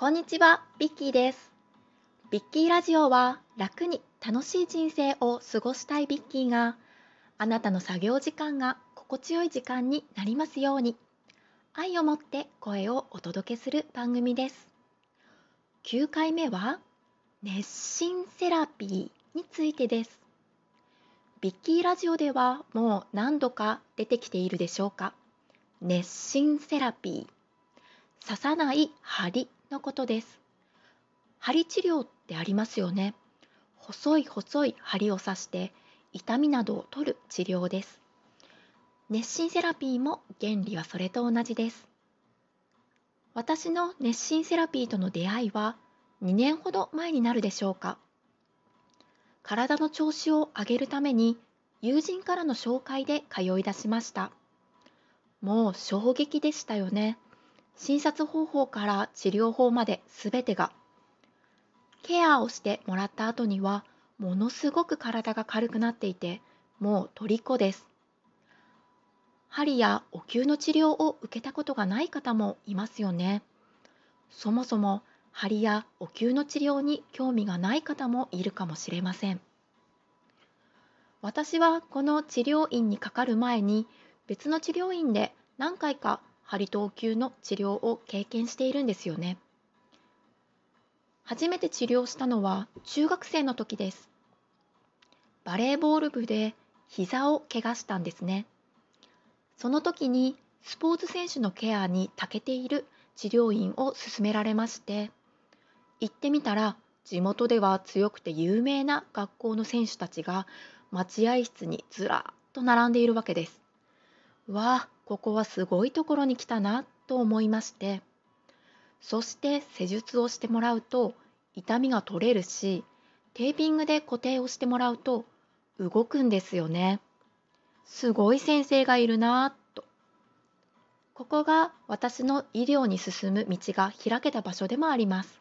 こんにちは、ビッキーです。ビッキーラジオは楽に楽しい人生を過ごしたいビッキーがあなたの作業時間が心地よい時間になりますように愛を持って声をお届けする番組です。9回目は熱心セラピーについてです。ビッキーラジオではもう何度か出てきているでしょうか？熱心セラピー。刺さない針のことです。針治療ってありますよね。細い細い針を刺して痛みなどを取る治療です。熱心セラピーも原理はそれと同じです。私の熱心セラピーとの出会いは2年ほど前になるでしょうか。体の調子を上げるために友人からの紹介で通い出しました。もう衝撃でしたよね。診察方法から治療法まで全てが。ケアをしてもらった後にはものすごく体が軽くなっていてもう虜です。針やお灸の治療を受けたことがない方もいますよね。そもそも針やお灸の治療に興味がない方もいるかもしれません。私はこの治療院にかかる前に別の治療院で何回か針とお灸の治療を経験しているんですよね。初めて治療したのは中学生の時です。バレーボール部で膝を怪我したんですね。その時にスポーツ選手のケアに長けている治療院を勧められまして、行ってみたら地元では強くて有名な学校の選手たちが待合室にずらっと並んでいるわけです。わあ、ここはすごいところに来たなと思いまして、そして施術をしてもらうと痛みが取れるし、テーピングで固定をしてもらうと動くんですよね。すごい先生がいるなと。ここが私の医療に進む道が開けた場所でもあります。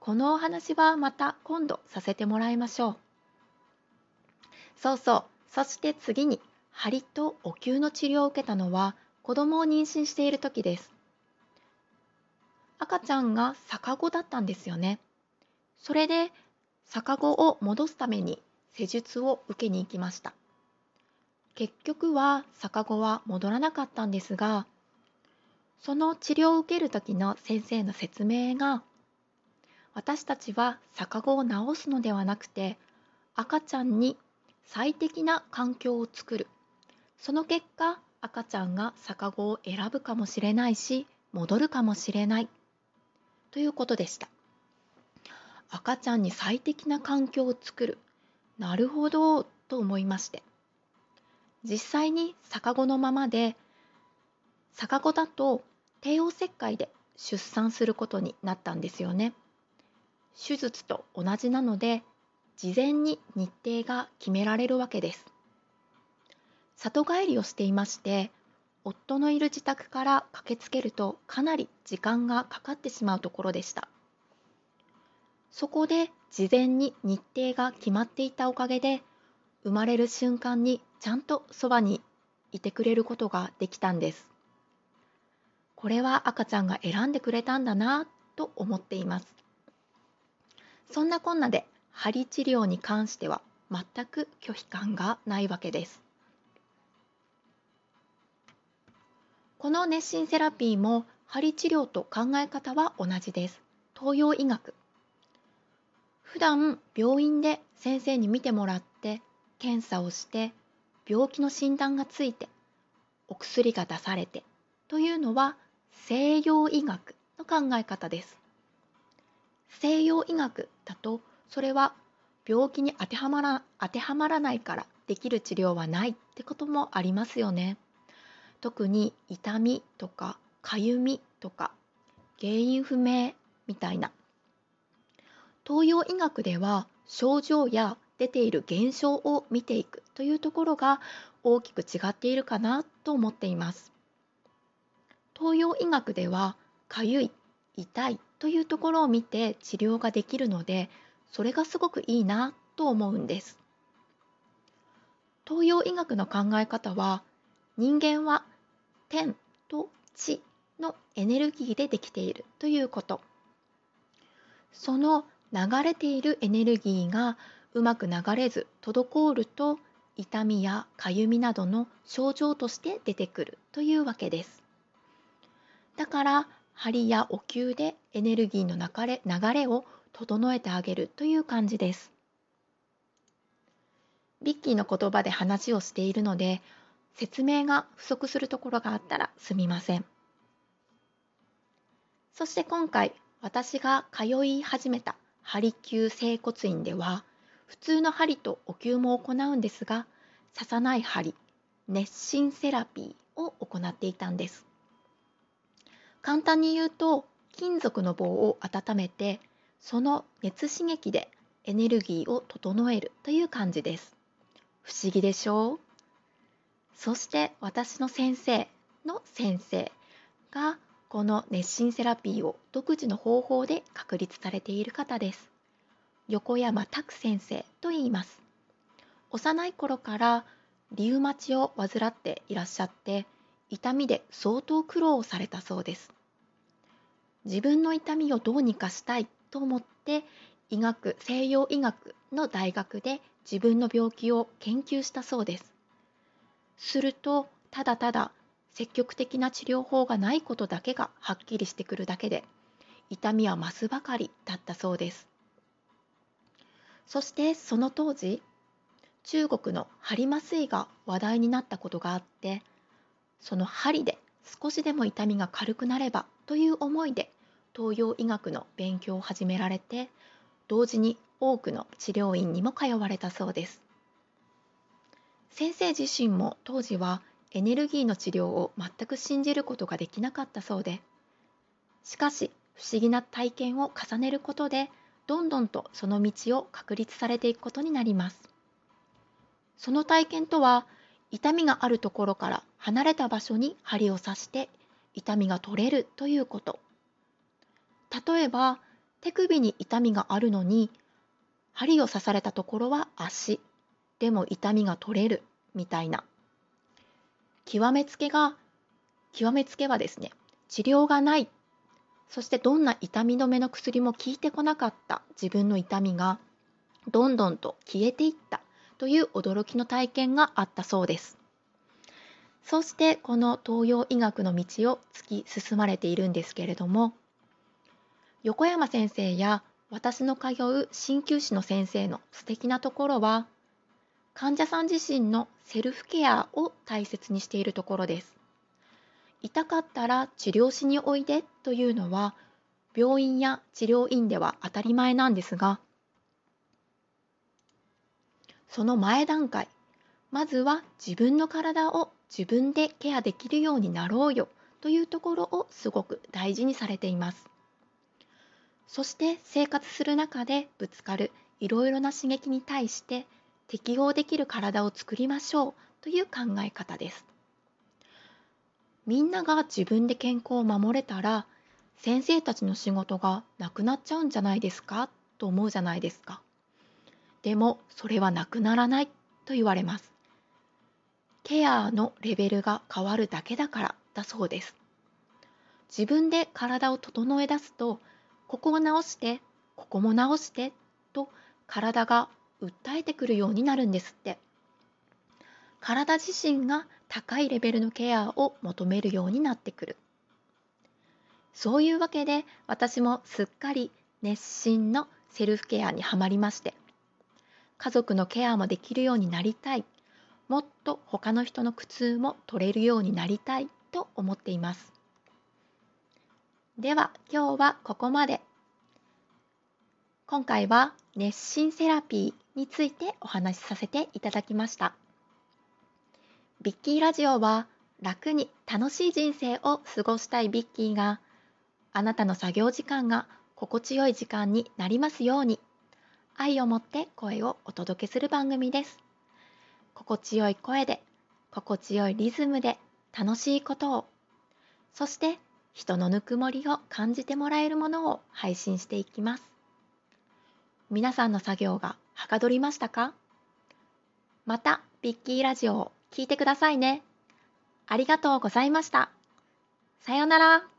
このお話はまた今度させてもらいましょう。そうそう。そして次に針とお灸の治療を受けたのは子供を妊娠している時です。赤ちゃんが逆子だったんですよね。それで逆子を戻すために施術を受けに行きました。結局は逆子は戻らなかったんですが、その治療を受ける時の先生の説明が、私たちは逆子を治すのではなくて、赤ちゃんに最適な環境を作る。その結果、赤ちゃんが逆子を選ぶかもしれないし、戻るかもしれない。ということでした。赤ちゃんに最適な環境を作る。なるほど、と思いまして。実際に逆子のままで、逆子だと帝王切開で出産することになったんですよね。手術と同じなので、事前に日程が決められるわけです。里帰りをしていまして、夫のいる自宅から駆けつけるとかなり時間がかかってしまうところでした。そこで事前に日程が決まっていたおかげで、生まれる瞬間にちゃんとそばにいてくれることができたんです。これは赤ちゃんが選んでくれたんだなと思っています。そんなこんなで針治療に関しては全く拒否感がないわけです。この熱心セラピーも針治療と考え方は同じです。東洋医学。普段病院で先生に見てもらって検査をして病気の診断がついてお薬が出されてというのは西洋医学の考え方です。西洋医学だとそれは病気に当てはまら当てはまらないからできる治療はないってこともありますよね。特に痛みとかかゆみとか原因不明みたいな東洋医学では症状や出ている現象を見ていくというところが大きく違っているかなと思っています。東洋医学ではかゆい、痛いというところを見て治療ができるのでそれがすごくいいなと思うんです。東洋医学の考え方は人間は天と地のエネルギーでできているということ。その流れているエネルギーがうまく流れず滞ると痛みやかゆみなどの症状として出てくるというわけです。だから針やお灸でエネルギーの流れ流れを整えてあげるという感じです。ビッキーの言葉で話をしているので説明が不足するところがあったらすみません。そして今回私が通い始めた針灸整骨院では普通の針とお灸も行うんですが刺さない針熱心セラピーを行っていたんです。簡単に言うと金属の棒を温めてその熱刺激でエネルギーを整えるという感じです。不思議でしょう？そして私の先生の先生がこの熱心セラピーを独自の方法で確立されている方です。横山拓先生と言います。幼い頃からリウマチを患っていらっしゃって痛みで相当苦労をされたそうです。自分の痛みをどうにかしたいと思って医学西洋医学の大学で自分の病気を研究したそうです。するとただただ積極的な治療法がないことだけがはっきりしてくるだけで痛みは増すばかりだったそうです。そしてその当時中国の針麻酔が話題になったことがあってその針で少しでも痛みが軽くなればという思いで東洋医学の勉強を始められて同時に多くの治療院にも通われたそうです。先生自身も当時はエネルギーの治療を全く信じることができなかったそうでしかし不思議な体験を重ねることでどんどんとその道を確立されていくことになります。その体験とは痛みがあるところから離れた場所に針を刺して痛みが取れるということ。例えば手首に痛みがあるのに針を刺されたところは足。でも痛みが取れるみたいな。極めつけが極めつけはですね治療がない。そしてどんな痛み止めの薬も効いてこなかった。自分の痛みがどんどんと消えていった。という驚きの体験があったそうです。そしてこの東洋医学の道を突き進まれているんですけれども横山先生や私の通う鍼灸師の先生の素敵なところは患者さん自身のセルフケアを大切にしているところです。痛かったら治療しにおいでというのは病院や治療院では当たり前なんですがその前段階まずは自分の体を自分でケアできるようになろうよというところをすごく大事にされていますそして生活する中でぶつかるいろいろな刺激に対して適応できる体を作りましょうという考え方です。みんなが自分で健康を守れたら先生たちの仕事がなくなっちゃうんじゃないですか？と思うじゃないですか。でもそれはなくならないと言われます。ケアのレベルが変わるだけだからだそうです。自分で体を整え出すとここを直してここも直してと体が訴えてくるようになるんですって。体自身が高いレベルのケアを求めるようになってくる。そういうわけで私もすっかり熱心のセルフケアにはまりまして家族のケアもできるようになりたい。もっと他の人の苦痛も取れるようになりたいと思っています。では今日はここまで。今回は熱心セラピーについてお話しさせていただきました。ビッキーラジオは楽に楽しい人生を過ごしたいビッキーがあなたの作業時間が心地よい時間になりますように愛を持って声をお届けする番組です。心地よい声で心地よいリズムで楽しいことをそして人のぬくもりを感じてもらえるものを配信していきます。皆さんの作業がはかどりましたか？また、ビッキーラジオを聞いてくださいね。ありがとうございました。さようなら。